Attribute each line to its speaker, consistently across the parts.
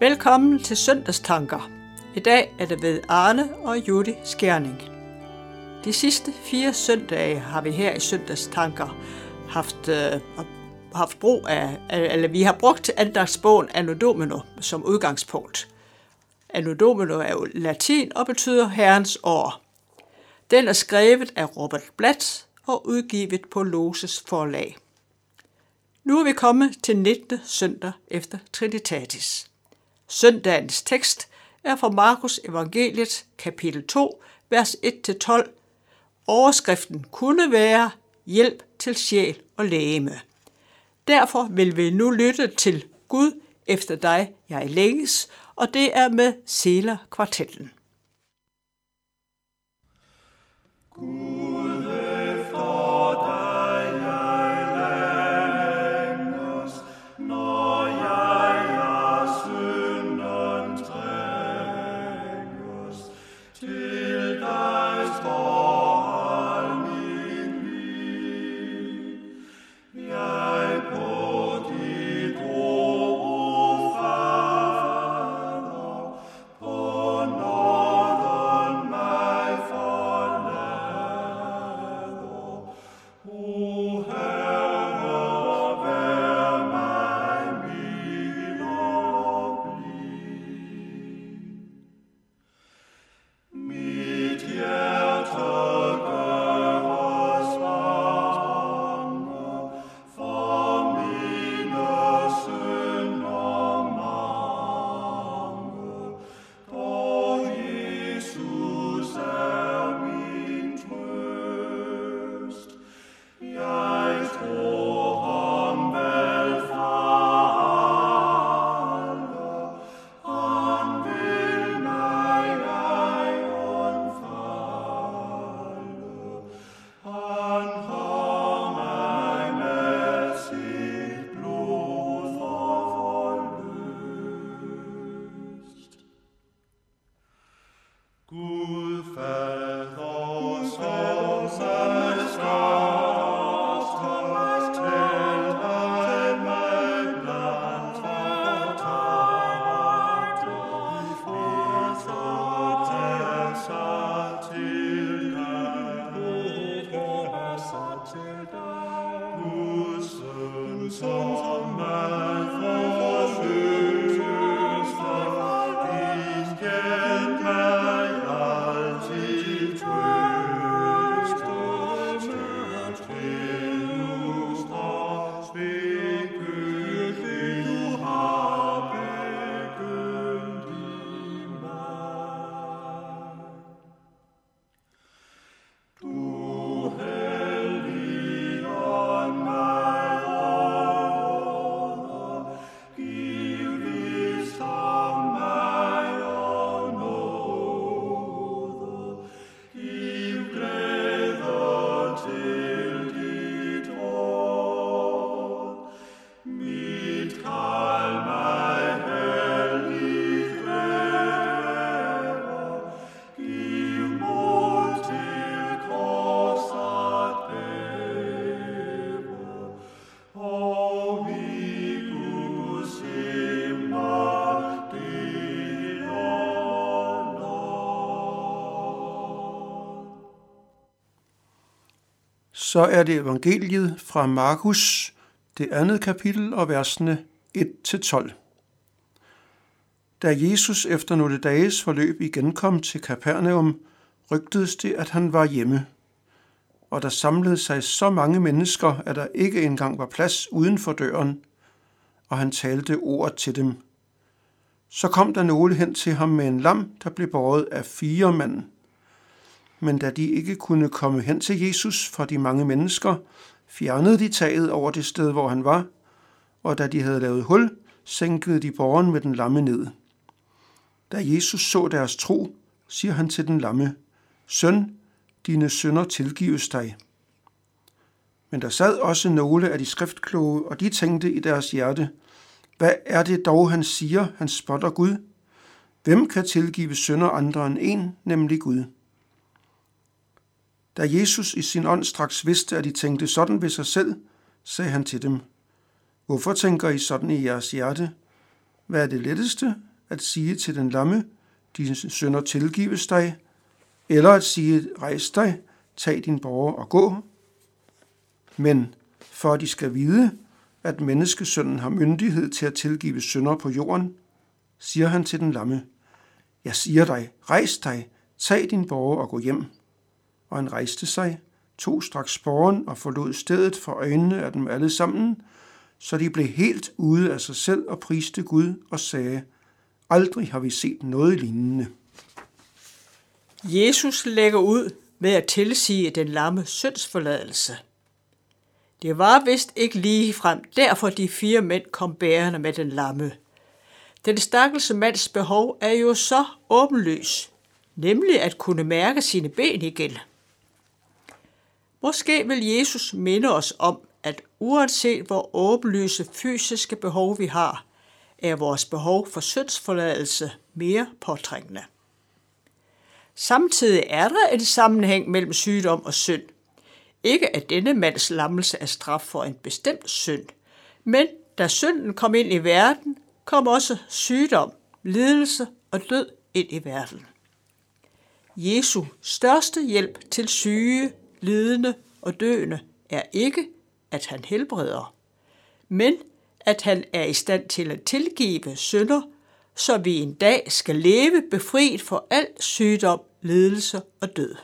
Speaker 1: Velkommen til Søndagstanker. I dag er det ved Arne og Judy Skjerning. De sidste fire søndage har vi her i Søndagstanker haft, øh, haft brug af, eller vi har brugt andagsbogen Anno Domino som udgangspunkt. Anno Domino er jo latin og betyder Herrens år. Den er skrevet af Robert Blatt og udgivet på Loses forlag. Nu er vi kommet til 19. søndag efter Trinitatis. Søndagens tekst er fra Markus evangeliet kapitel 2, vers 1-12. Overskriften kunne være hjælp til sjæl og lægeme. Derfor vil vi nu lytte til Gud efter dig, jeg længes, og det er med Sela kvartetten.
Speaker 2: Gud.
Speaker 3: so så er det evangeliet fra Markus, det andet kapitel og versene 1-12. Da Jesus efter nogle dages forløb igen kom til Kapernaum, rygtedes det, at han var hjemme. Og der samlede sig så mange mennesker, at der ikke engang var plads uden for døren, og han talte ord til dem. Så kom der nogle hen til ham med en lam, der blev båret af fire mænd men da de ikke kunne komme hen til Jesus for de mange mennesker, fjernede de taget over det sted, hvor han var, og da de havde lavet hul, sænkede de borgeren med den lamme ned. Da Jesus så deres tro, siger han til den lamme, Søn, dine sønder tilgives dig. Men der sad også nogle af de skriftkloge, og de tænkte i deres hjerte, hvad er det dog, han siger, han spotter Gud? Hvem kan tilgive sønder andre end en, nemlig Gud? Da Jesus i sin ånd straks vidste, at de tænkte sådan ved sig selv, sagde han til dem, Hvorfor tænker I sådan i jeres hjerte? Hvad er det letteste? at sige til den lamme, dine sønder tilgives dig, eller at sige, rejs dig, tag din borger og gå. Men for at de skal vide, at menneskesønnen har myndighed til at tilgive synder på jorden, siger han til den lamme, jeg siger dig, rejs dig, tag din borger og gå hjem. Og han rejste sig, tog straks sporen og forlod stedet for øjnene af dem alle sammen, så de blev helt ude af sig selv og priste Gud og sagde, aldrig har vi set noget lignende.
Speaker 1: Jesus lægger ud med at tilsige den lamme syndsforladelse. Det var vist ikke lige frem, derfor de fire mænd kom bærende med den lamme. Den stakkelse mands behov er jo så åbenløs, nemlig at kunne mærke sine ben igen. Måske vil Jesus minde os om, at uanset hvor åbenlyse fysiske behov vi har, er vores behov for syndsforladelse mere påtrængende. Samtidig er der en sammenhæng mellem sygdom og synd. Ikke at denne mands lammelse er straf for en bestemt synd, men da synden kom ind i verden, kom også sygdom, lidelse og død ind i verden. Jesu største hjælp til syge, lidende og døende er ikke, at han helbreder, men at han er i stand til at tilgive synder, så vi en dag skal leve befriet for al sygdom, lidelse og død.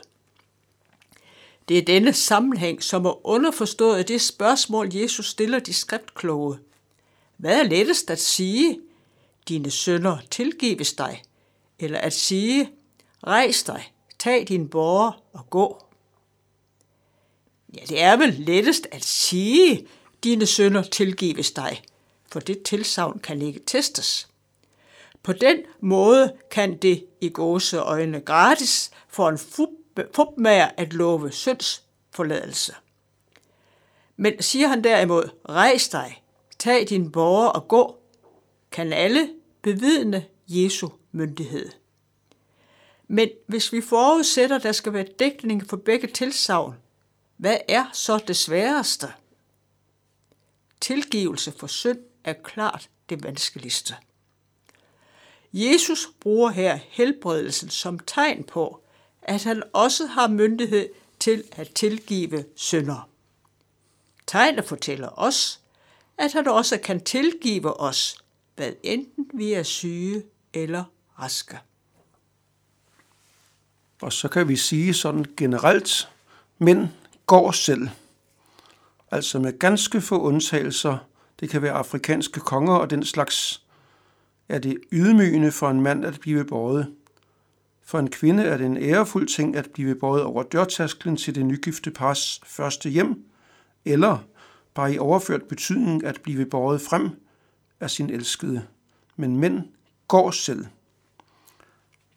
Speaker 1: Det er denne sammenhæng, som er underforstået det spørgsmål, Jesus stiller de skriftkloge. Hvad er lettest at sige? Dine sønder tilgives dig. Eller at sige, rejs dig, tag din borger og gå. Ja, det er vel lettest at sige, dine sønder tilgives dig, for det tilsavn kan ikke testes. På den måde kan det i gåse øjne gratis for en fupmager at love synds forladelse. Men siger han derimod, rejs dig, tag din borger og gå, kan alle bevidne Jesu myndighed. Men hvis vi forudsætter, at der skal være dækning for begge tilsavn, hvad er så det sværeste? Tilgivelse for synd er klart det vanskeligste. Jesus bruger her helbredelsen som tegn på, at han også har myndighed til at tilgive synder. Tegnet fortæller os, at han også kan tilgive os, hvad enten vi er syge eller raske.
Speaker 3: Og så kan vi sige sådan generelt, men går selv. Altså med ganske få undtagelser, det kan være afrikanske konger og den slags, er det ydmygende for en mand at blive båret. For en kvinde er det en ærefuld ting at blive båret over dørtasklen til det nygifte pars første hjem, eller bare i overført betydning at blive båret frem af sin elskede. Men mænd går selv.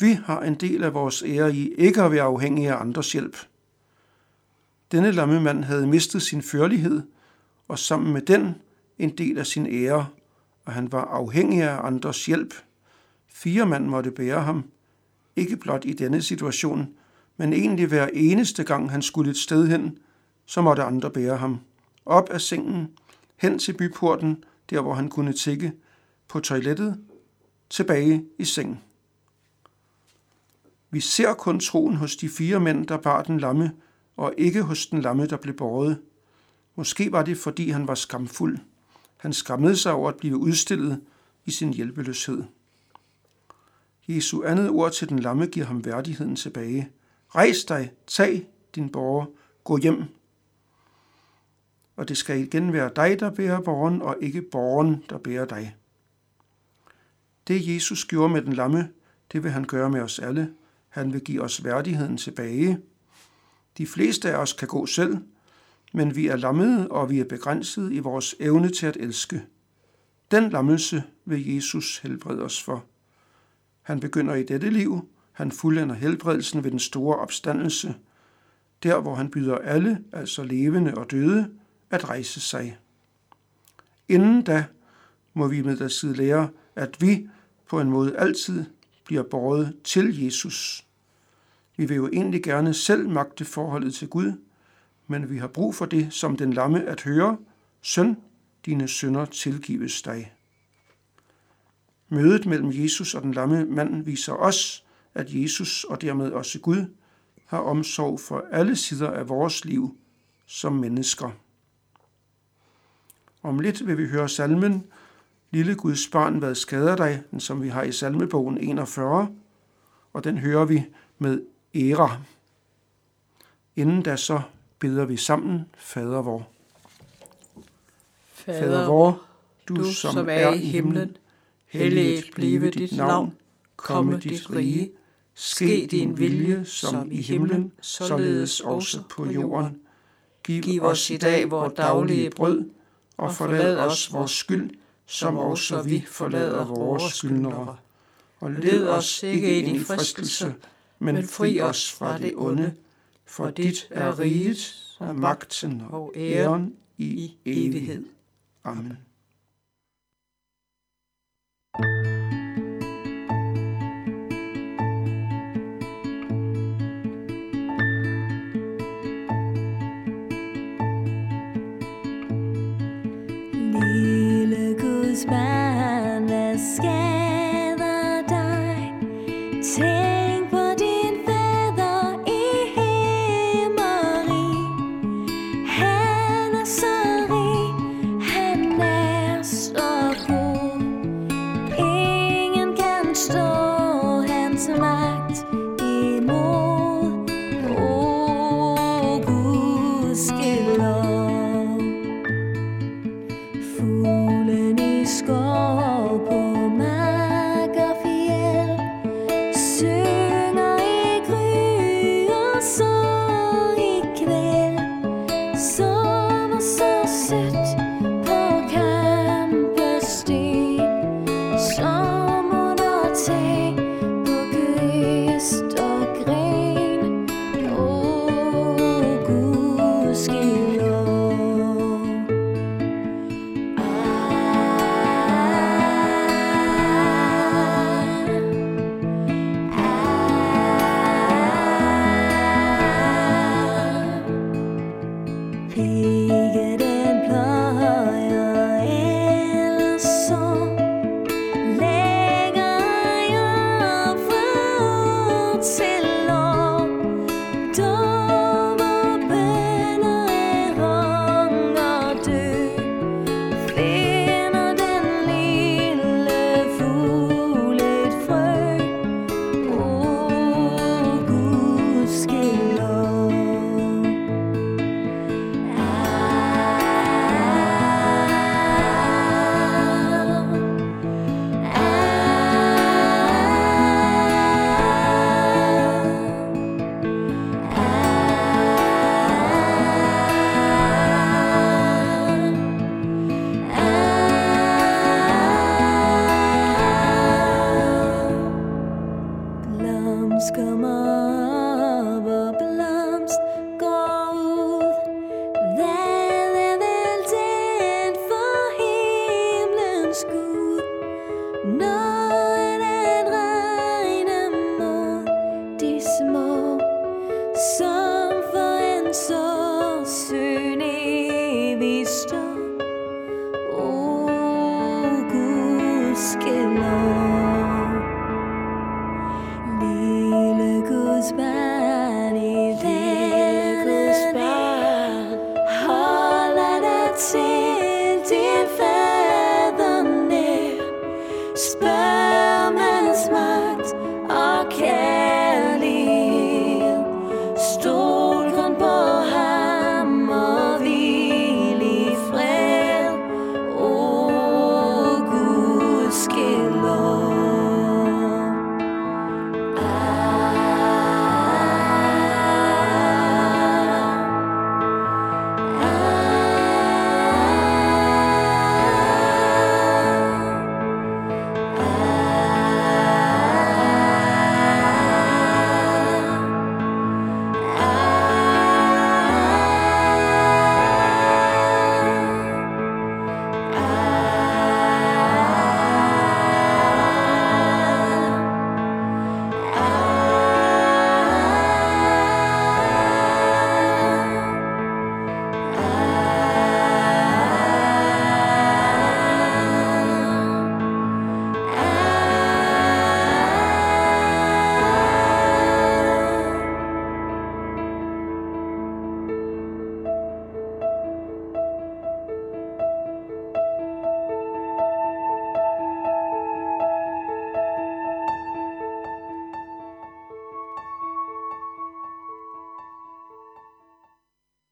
Speaker 3: Vi har en del af vores ære i ikke at være afhængige af andres hjælp. Denne lammemand havde mistet sin førlighed, og sammen med den en del af sin ære, og han var afhængig af andres hjælp. Fire mand måtte bære ham, ikke blot i denne situation, men egentlig hver eneste gang han skulle et sted hen, så måtte andre bære ham. Op af sengen, hen til byporten, der hvor han kunne tikke, på toilettet, tilbage i sengen. Vi ser kun troen hos de fire mænd, der bar den lamme, og ikke hos den lamme, der blev båret. Måske var det, fordi han var skamfuld. Han skammede sig over at blive udstillet i sin hjælpeløshed. Jesu andet ord til den lamme giver ham værdigheden tilbage. Rejs dig, tag din borger, gå hjem. Og det skal igen være dig, der bærer borgeren, og ikke borgeren, der bærer dig. Det Jesus gjorde med den lamme, det vil han gøre med os alle. Han vil give os værdigheden tilbage. De fleste af os kan gå selv, men vi er lammede, og vi er begrænset i vores evne til at elske. Den lammelse vil Jesus helbrede os for. Han begynder i dette liv, han fuldender helbredelsen ved den store opstandelse, der hvor han byder alle, altså levende og døde, at rejse sig. Inden da må vi med der side lære, at vi på en måde altid bliver båret til Jesus. Vi vil jo egentlig gerne selv magte forholdet til Gud, men vi har brug for det som den lamme at høre, Søn, dine sønder tilgives dig. Mødet mellem Jesus og den lamme mand viser os, at Jesus og dermed også Gud har omsorg for alle sider af vores liv som mennesker. Om lidt vil vi høre salmen Lille Guds barn, hvad skader dig, den som vi har i salmebogen 41, og den hører vi med æra. Inden da så beder vi sammen Fader vor.
Speaker 1: Fader vor, du som er i himlen, helliget blive dit navn, komme dit rige, ske din vilje som i himlen, således også på jorden. Giv os i dag vores daglige brød, og forlad os vores skyld, som også vi forlader vores skyldnere. Og led os ikke ind i fristelse, men fri os fra det onde, for dit er riget og magten og æren i evighed. Amen.
Speaker 2: Lille Guds barn,